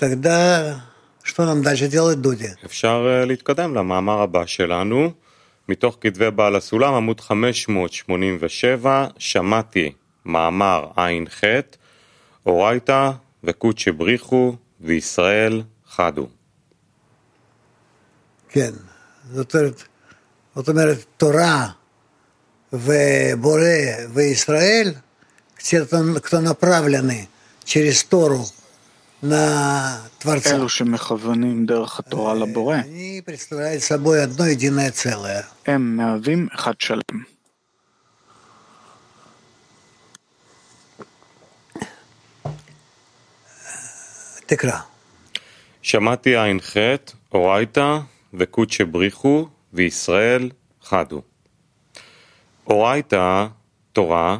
Тогда что нам дальше делать, Дуди? אפשר אה, להתקדם למאמר הבא שלנו, מתוך כתבי בעל הסולם, עמוד 587, שמעתי מאמר ע"ח, אורייתא וקודש בריחו וישראל חדו. כן, זאת אומרת, זאת אומרת, תורה ובורא וישראל, те, кто, кто направлены через Тору на Творца, אלו שמכוונים דרך התורה לבורא, הם מהווים אחד שלם. תקרא. שמעתי עין ע"ח, אורייתא וקודשא בריחו וישראל חדו. אורייתא תורה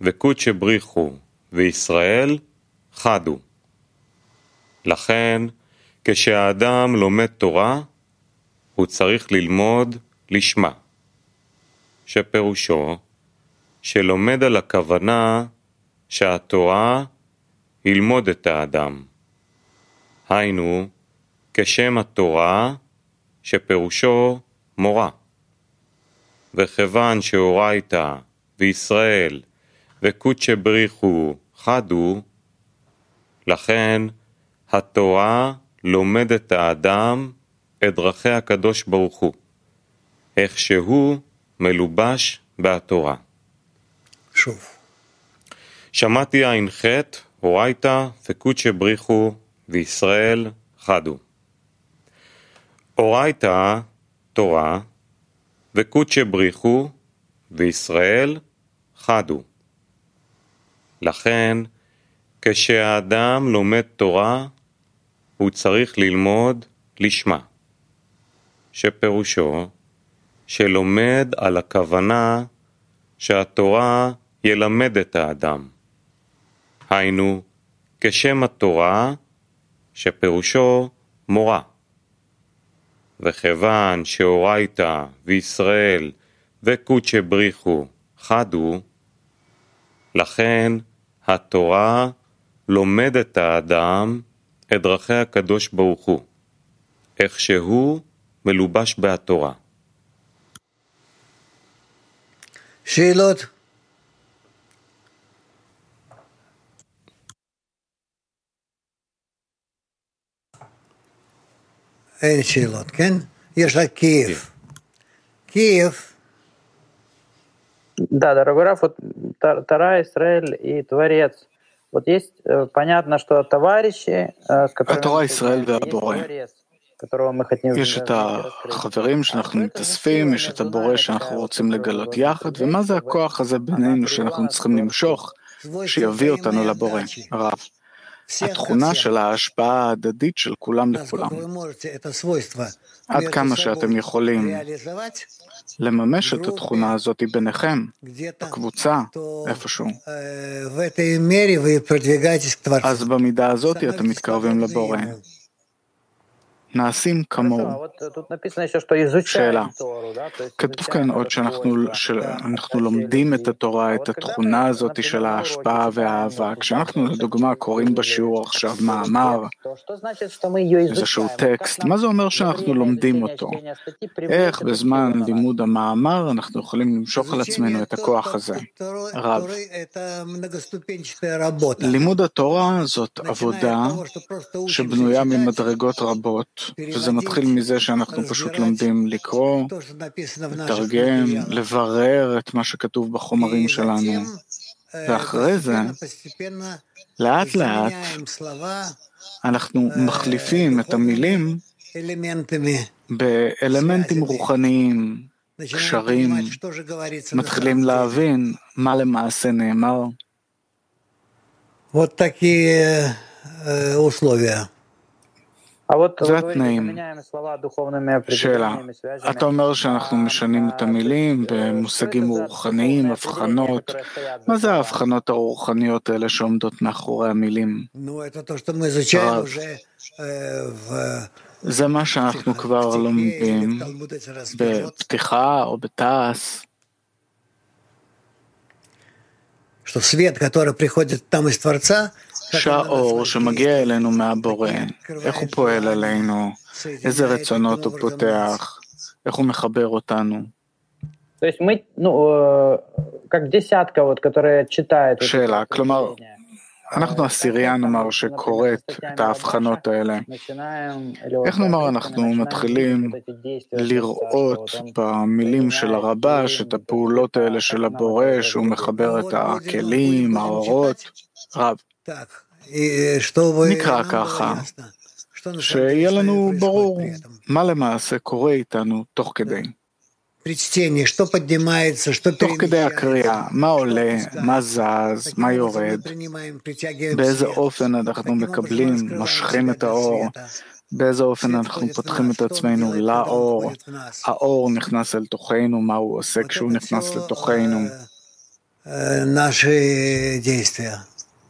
וקודשא בריחו וישראל חדו. לכן, כשהאדם לומד תורה, הוא צריך ללמוד לשמה, שפירושו שלומד על הכוונה שהתורה ילמוד את האדם. היינו, כשם התורה, שפירושו מורה. וכיוון שאורייתא וישראל וקודשא בריחו חדו, לכן התורה לומד את האדם את דרכי הקדוש ברוך הוא, איך שהוא מלובש בתורה. שוב. שמעתי ע"ח, אורייתא וקודשא בריחו וישראל חדו. אורייתא, תורה, וקודשא בריחו וישראל חדו. לכן, כשהאדם לומד תורה, הוא צריך ללמוד לשמה, שפירושו שלומד על הכוונה שהתורה ילמד את האדם. היינו, כשם התורה, שפירושו מורה. וכיוון שאורייתא וישראל וקודשא בריחו חדו, לכן התורה לומד את האדם את דרכי הקדוש ברוך הוא, איך שהוא מלובש בהתורה. שאלות? אין שאלות, כן? יש רק קייב. קייב, Да, дорогой Раф, вот Та- Тара, Израиль и Творец. Вот есть, э, понятно, что товарищи, э, с которыми התורה, мы ישראל встречаемся, есть והבורא. Творец, которого мы хотим יש את вместе раскрыть. החברים שאנחנו מתאספים, יש את הבורא שאנחנו רוצים לגלות יחד, ומה זה הכוח הזה בינינו שאנחנו צריכים למשוך, שיביא אותנו לבורא, הרב. התכונה של ההשפעה ההדדית של כולם לכולם. עד כמה שאתם יכולים לממש את התכונה הזאת ביניכם, בקבוצה, איפשהו. אז במידה הזאת אתם מתקרבים לבורא. נעשים כמוהו. שאלה, כתוב כאן עוד שאנחנו שאנחנו לומדים את התורה, את התכונה הזאת של ההשפעה והאהבה. כשאנחנו לדוגמה קוראים בשיעור עכשיו מאמר, איזשהו טקסט, מה זה אומר שאנחנו לומדים אותו? איך בזמן לימוד המאמר אנחנו יכולים למשוך על עצמנו את הכוח הזה? רב. לימוד התורה זאת עבודה שבנויה ממדרגות רבות. וזה מתחיל מזה שאנחנו פשוט לומדים לקרוא, לתרגם, לברר את מה שכתוב בחומרים שלנו, ואחרי זה, לאט לאט, אנחנו מחליפים את המילים באלמנטים רוחניים, קשרים, מתחילים להבין מה למעשה נאמר. Вот такие э, условия. А вот זה вы говорите, התנאים. заменяем слова духовными שאלה, определениями, связями. אתה אומר שאנחנו А, משנים את а, המילים то есть, э, במושגים что это за רוחניים, духовные הבחנות. определения, которые стоят за מה זה словами? ההבחנות הרוחניות האלה שעומדות מאחורי המילים? Ну, это то, что мы изучаем Рав. уже э, в זה מה שאנחנו כבר в לומדים Талмуде, в Талмуде это разберет, בפתיחה או בתעש, что свет, который приходит там из Творца, שהאור שמגיע אלינו מהבורא, איך הוא פועל עלינו, איזה רצונות הוא פותח, איך הוא מחבר אותנו. שאלה, כלומר, אנחנו עשירייה נאמר שקוראת את ההבחנות האלה. איך נאמר אנחנו מתחילים לראות במילים של הרבש את הפעולות האלה של הבורא, שהוא מחבר את הכלים, האורות? רב. נקרא ככה, שיהיה לנו ברור מה למעשה קורה איתנו תוך כדי. תוך כדי הקריאה, מה עולה, מה זז, מה יורד, באיזה אופן אנחנו מקבלים, מושכים את האור, באיזה אופן אנחנו פותחים את עצמנו לאור, האור נכנס אל תוכנו, מה הוא עושה כשהוא נכנס לתוכנו.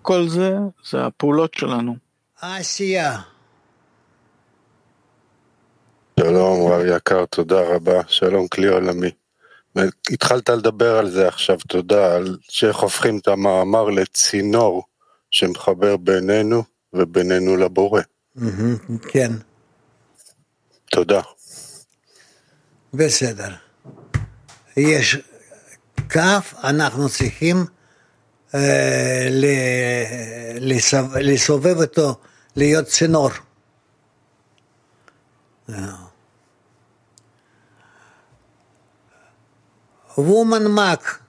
כל זה, זה הפעולות שלנו. עשייה. שלום רב יקר, תודה רבה, שלום כלי עולמי. התחלת לדבר על זה עכשיו, תודה, על שאיך הופכים את המאמר לצינור שמחבר בינינו ובינינו לבורא. כן. תודה. בסדר. יש כף, אנחנו צריכים אה, לסובב אותו, להיות צינור. Woman Mac.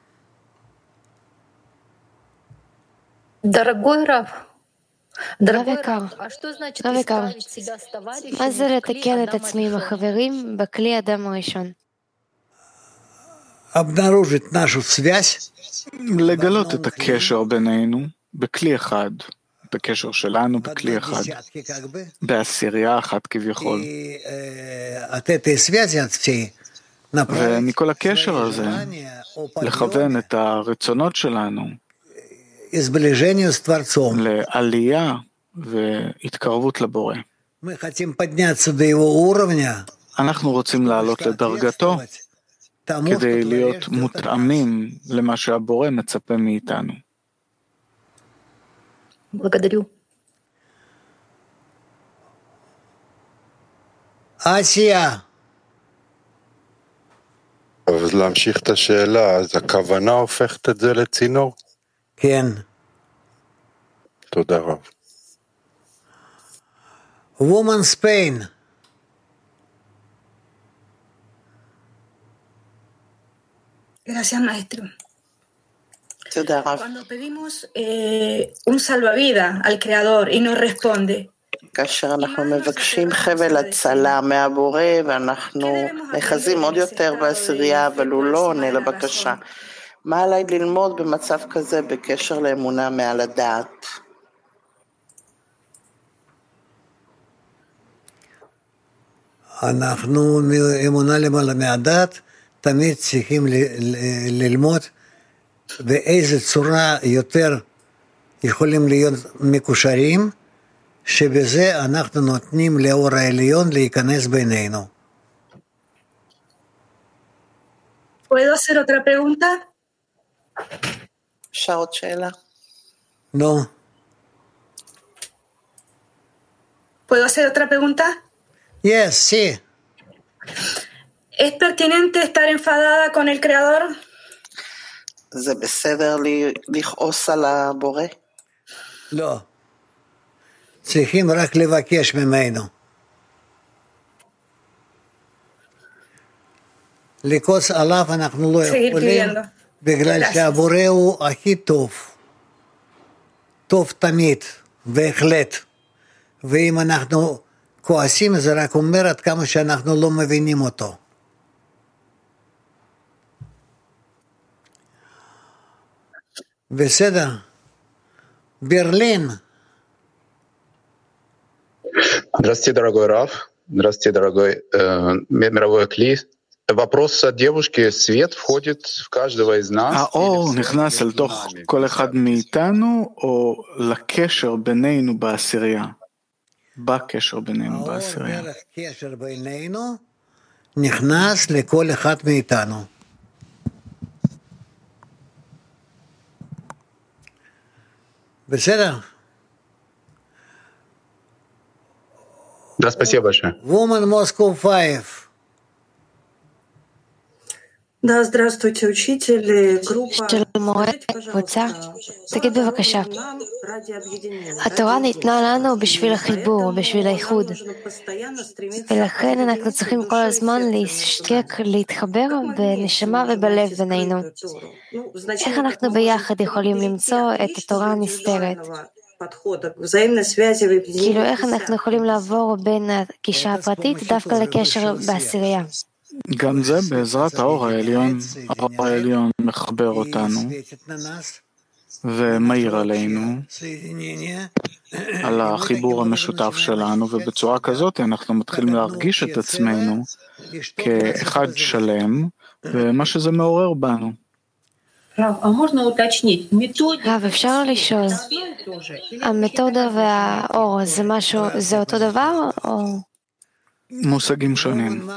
Дорогой Рав, רב יקר, רב יקר, מה זה לתקן את עצמי עם החברים בכלי אדם הראשון? לגלות את הקשר בינינו בכלי אחד, את הקשר שלנו בכלי אחד, בעשירייה אחת כביכול. ומכל הקשר הזה, לכוון את הרצונות שלנו לעלייה והתקרבות לבורא. אנחנו רוצים לעלות לדרגתו כדי להיות מותאמים למה שהבורא מצפה מאיתנו. אסיה. אז להמשיך את השאלה, אז הכוונה הופכת את זה לצינור? כן. תודה רב. Woman Spain. Gracias, maestro. Cuando pedimos eh, un salvavidas al Creador y nos responde, כאשר אנחנו מבקשים חבל הצלה מהבורא ואנחנו נחזים עוד יותר בעשירייה, אבל הוא לא עונה לבקשה. מה עליי ללמוד במצב כזה בקשר לאמונה מעל הדעת? אנחנו אמונה למעלה מהדעת, תמיד צריכים ללמוד באיזה צורה יותר יכולים להיות מקושרים, שבזה אנחנו נותנים לאור העליון להיכנס בינינו. ¿Puedo hacer otra pregunta? אפשר עוד שאלה? נו. ¿Puedo hacer otra pregunta? Yes, sí. ¿Es pertinente estar enfadada con el Creador? זה בסדר לי לכעוס על הבורא? לא. צריכים רק לבקש ממנו. לכעוס עליו אנחנו לא יכולים, בגלל שהבורא הוא הכי טוב. טוב תמיד, בהחלט. ואם אנחנו כועסים, זה רק אומר עד כמה שאנחנו לא מבינים אותו. בסדר. ברלין. Здравствуйте, дорогой Раф. Здравствуйте, дорогой э, мировой Кли. Вопрос от девушки. Свет входит в каждого из нас. האור נכנס אל תוך כל אחד מאיתנו, או לקשר בינינו בעשירייה? בקשר בינינו בעשירייה. האור דרך קשר בינינו נכנס לכל אחד מאיתנו. בסדר? Да, спасибо большое. Woman Moscow 5. Да, здравствуйте, учитель, группа. שלום מורה, קבוצה, תגיד בבקשה, התורה ניתנה לנו בשביל החיבור, בשביל האיחוד, ולכן אנחנו צריכים כל הזמן להשתק, להתחבר בנשמה ובלב בינינו. איך אנחנו ביחד יכולים למצוא את התורה הנסתרת? כאילו איך אנחנו יכולים לעבור בין הגישה הפרטית דווקא לקשר בעשירייה? גם זה בעזרת האור העליון. האור העליון מחבר אותנו ומאיר עלינו על החיבור המשותף שלנו, ובצורה כזאת אנחנו מתחילים להרגיש את עצמנו כאחד שלם, ומה שזה מעורר בנו. רב, אפשר לשאול, המתודה והאור זה משהו, זה אותו דבר או... מושגים שונים.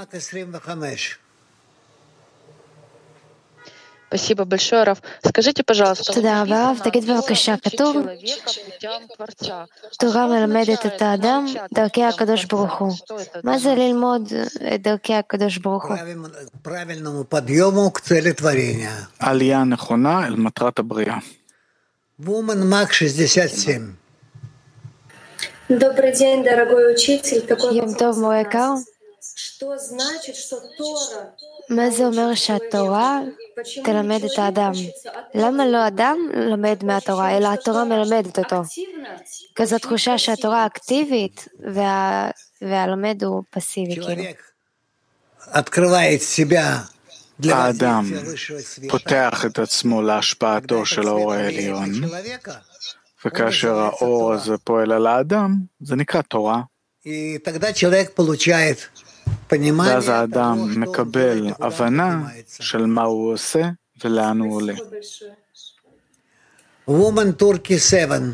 Спасибо большое, Раф. Скажите, пожалуйста, תודה רבה, רב. תגיד בבקשה, כתוב, תורה מלמדת את האדם דרכי הקדוש ברוך הוא. מה זה ללמוד את דרכי הקדוש ברוך הוא? עלייה נכונה אל מטרת הבריאה. Woman Mac 67. Добрый день, дорогой учитель. Такой יום טוב, מורה יקר. Что значит, что Тора מה זה אומר שהתורה תלמד את האדם? למה לא אדם לומד מהתורה, אלא התורה מלמדת אותו? כזו תחושה שהתורה אקטיבית וה... והלומד הוא פסיבי, כאילו. האדם פותח את עצמו להשפעתו של האור העליון, וכאשר האור הזה פועל על האדם, זה נקרא תורה. ואז האדם מקבל הבנה של מה הוא עושה ולאן הוא עולה. Woman Turkey 7.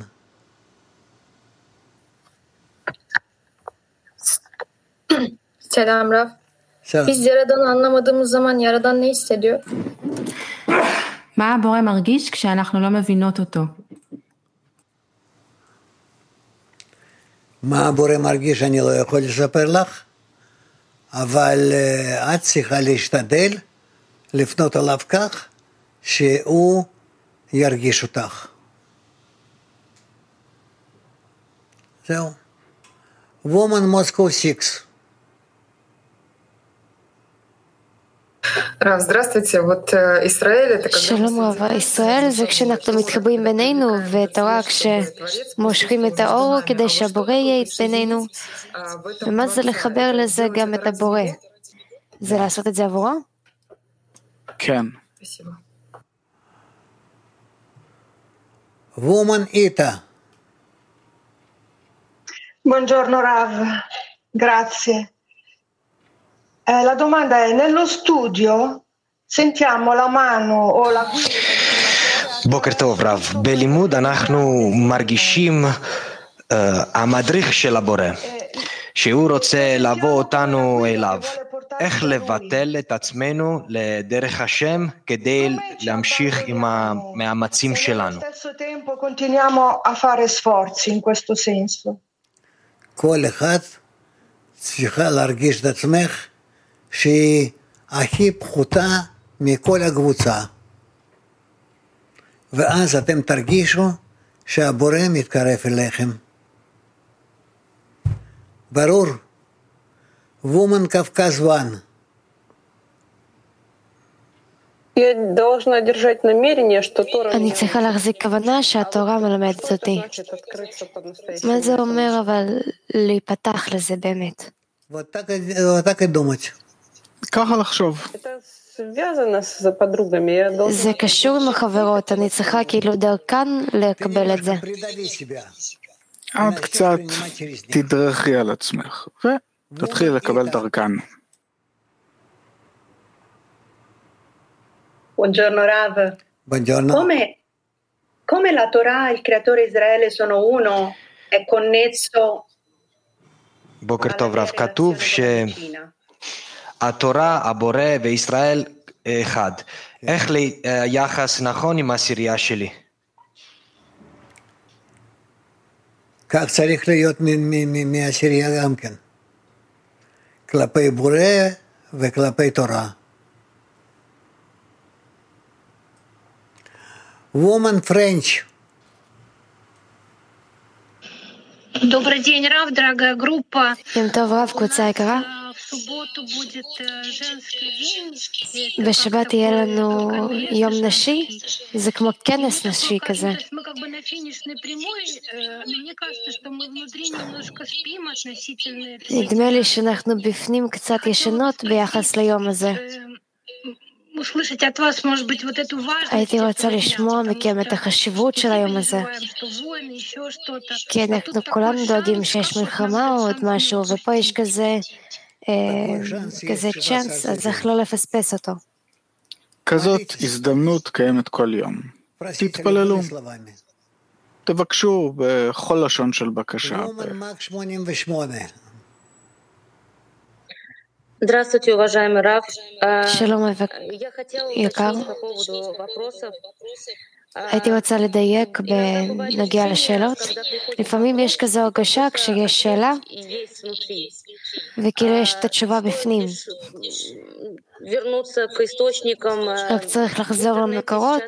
Selam Raf. Biz Yaradan'ı anlamadığımız zaman Yaradan ne hissediyor? מה הבורא מרגיש כשאנחנו לא מבינות אותו? מה הבורא מרגיש אני לא יכול לספר לך, אבל uh, את צריכה להשתדל לפנות אליו כך שהוא ירגיש אותך. זהו. Woman Moscow 6. שלום רב, ישראל זה כשאנחנו מתחברים בינינו, ותורה כשמושכים את האור כדי שהבורא יהיה בינינו. ומה זה לחבר לזה גם את הבורא? זה לעשות את זה עבורו? כן. Woman Ita. Buongiorno Rav, grazie. Eh, la domanda è, nello studio sentiamo la mano o la guida... בוקר טוב רב, בלימוד אנחנו מרגישים uh, המדריך של הבורא, שהוא רוצה לבוא אותנו אליו. איך לבטל את עצמנו לדרך השם כדי להמשיך עם המאמצים שלנו. stesso tempo continuiamo a fare sforzi in questo senso. כל אחד צריכה להרגיש את עצמך שהיא הכי פחותה מכל הקבוצה. ואז אתם תרגישו שהבורא מתקרב אליכם. ברור. וומן קווקז 1. אני צריכה להחזיק כוונה שהתורה מלמדת אותי. מה זה אומר אבל להיפתח לזה באמת? ככה לחשוב. זה קשור עם החברות, אני צריכה כאילו דרכן לקבל את זה. את קצת תדרכי על עצמך, ותתחיל לקבל דרכן. Buongiorno Rav. Buongiorno. Come, come la Torah e il creatore Israele sono uno, è connesso בוקר טוב רב, כתוב שהתורה, הבורא וישראל אחד. איך ליחס נכון עם העשירייה שלי? כך צריך להיות מעשירייה גם כן. כלפי בורא וכלפי תורה. Woman French. Добрый день, Рав, дорогая группа. יום טוב רב, קבוצה יקרה. בשבת יהיה לנו יום נשי, זה כמו כנס נשי כזה. נדמה לי שאנחנו בפנים קצת ישנות ביחס ליום הזה. הייתי רוצה לשמוע מכם את החשיבות של היום הזה. כי אנחנו כולנו דואגים שיש מלחמה או עוד משהו, ופה יש כזה, כזה צ'אנס, אז איך לא לפספס אותו? כזאת הזדמנות קיימת כל יום. תתפללו. תבקשו בכל לשון של בקשה. Здравствуйте, уважаемый Раф. שלום יקר. הייתי רוצה לדייק בנגיע לשאלות. לפעמים יש כזו הרגשה כשיש שאלה, וכאילו יש את התשובה בפנים. רק צריך לחזור למקורות.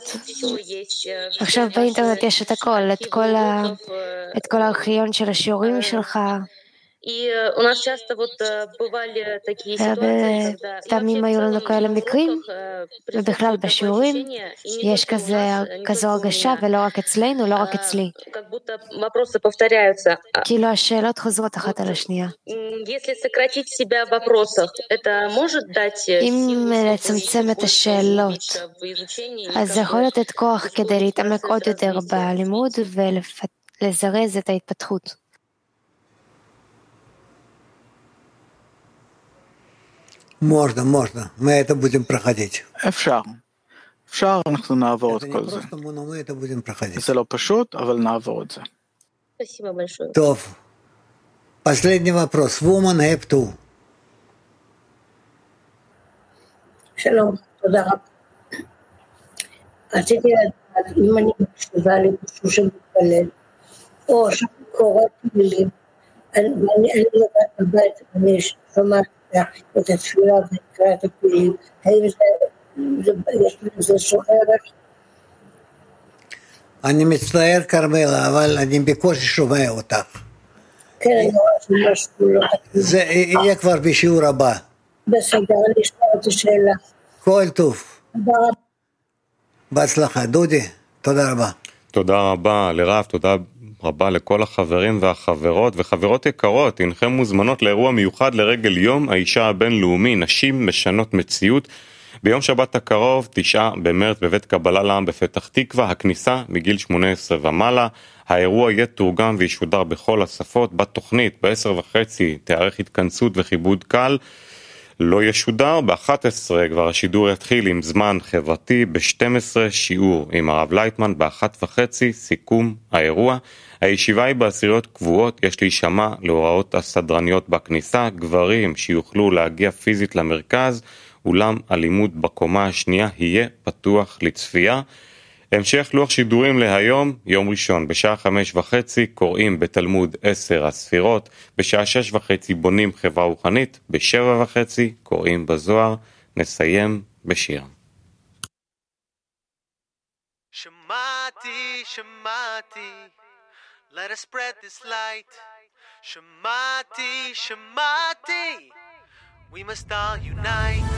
עכשיו באינטרנט יש את הכל, את כל, ה... את כל הארכיון של השיעורים שלך. פעמים היו לנו כאלה מקרים, ובכלל בשיעורים יש כזו הרגשה, ולא רק אצלנו, לא רק אצלי. כאילו השאלות חוזרות אחת על השנייה. אם לצמצם את השאלות, אז זה יכול לתת כוח כדי להתעמק עוד יותר בלימוד ולזרז את ההתפתחות. Можно, можно. Мы это будем проходить. אפשר. אפשר, אנחנו נעבור את כל זה. זה לא פשוט, אבל נעבור את זה. טוב. Последний вопрос. Woman have two. שלום, תודה רבה. רציתי לדעת אם אני מקשיבה למישהו שמתפלל, או שקוראת מילים, ואני לבד בבית, ואני שומעת את התפילה וקרא את הפעילים, האם יש לזה שוחרת? אני מצטער כרמלה, אבל אני בקושי שומע אותך. כן, אני רואה שמשהו לא... זה יהיה כבר בשיעור הבא. בסדר, אני אשאל את השאלה. כל טוב. תודה רבה. בהצלחה. דודי, תודה רבה. תודה רבה לרב, תודה רבה לכל החברים והחברות וחברות יקרות, הנכם מוזמנות לאירוע מיוחד לרגל יום האישה הבינלאומי, נשים משנות מציאות. ביום שבת הקרוב, תשעה במרץ בבית קבלה לעם בפתח תקווה, הכניסה מגיל 18 ומעלה. האירוע יהיה תורגם וישודר בכל השפות. בתוכנית, ב-10 וחצי, תיארך התכנסות וכיבוד קל. לא ישודר, ב-11 כבר השידור יתחיל עם זמן חברתי, ב-12 שיעור עם הרב לייטמן, ב-1.5 סיכום האירוע. הישיבה היא בעשיריות קבועות, יש להישמע להוראות הסדרניות בכניסה, גברים שיוכלו להגיע פיזית למרכז, אולם הלימוד בקומה השנייה יהיה פתוח לצפייה. המשך לוח שידורים להיום, יום ראשון, בשעה חמש וחצי קוראים בתלמוד עשר הספירות, בשעה שש וחצי בונים חברה רוחנית, בשבע וחצי קוראים בזוהר, נסיים בשיר. שמעתי, שמעתי Let us spread this light. Shamati, Shamati. We must all unite.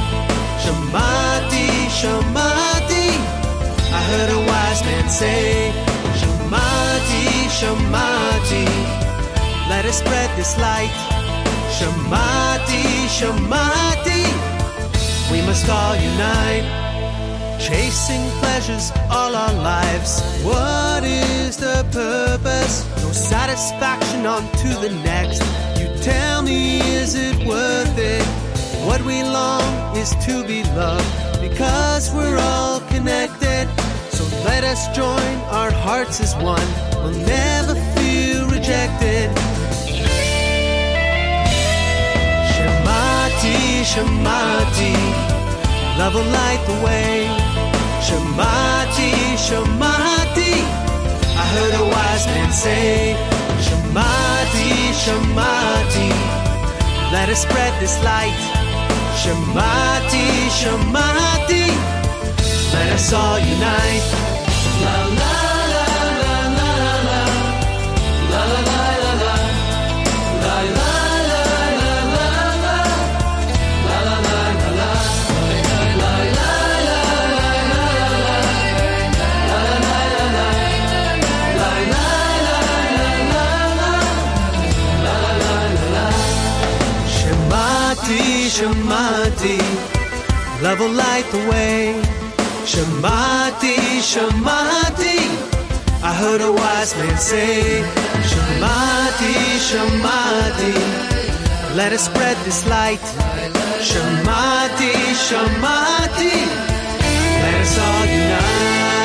Shamati, Shamati, I heard a wise man say. Shamati, Shamati, let us spread this light. Shamati, Shamati, we must all unite. Chasing pleasures all our lives. What is the purpose? No satisfaction on to the next. You tell me, is it worth it? What we long is to be loved because we're all connected. So let us join our hearts as one. We'll never feel rejected. Shemati, Shemati, love will light the way. Shemati, Shemati, I heard a wise man say. Shemati, Shemati, let us spread this light. Shamati, shamati, when I saw you night. La, la. Shemati, love will light the way. Shemati, Shemati, I heard a wise man say. Shemati, Shemati, let us spread this light. Shemati, Shemati, let us all unite.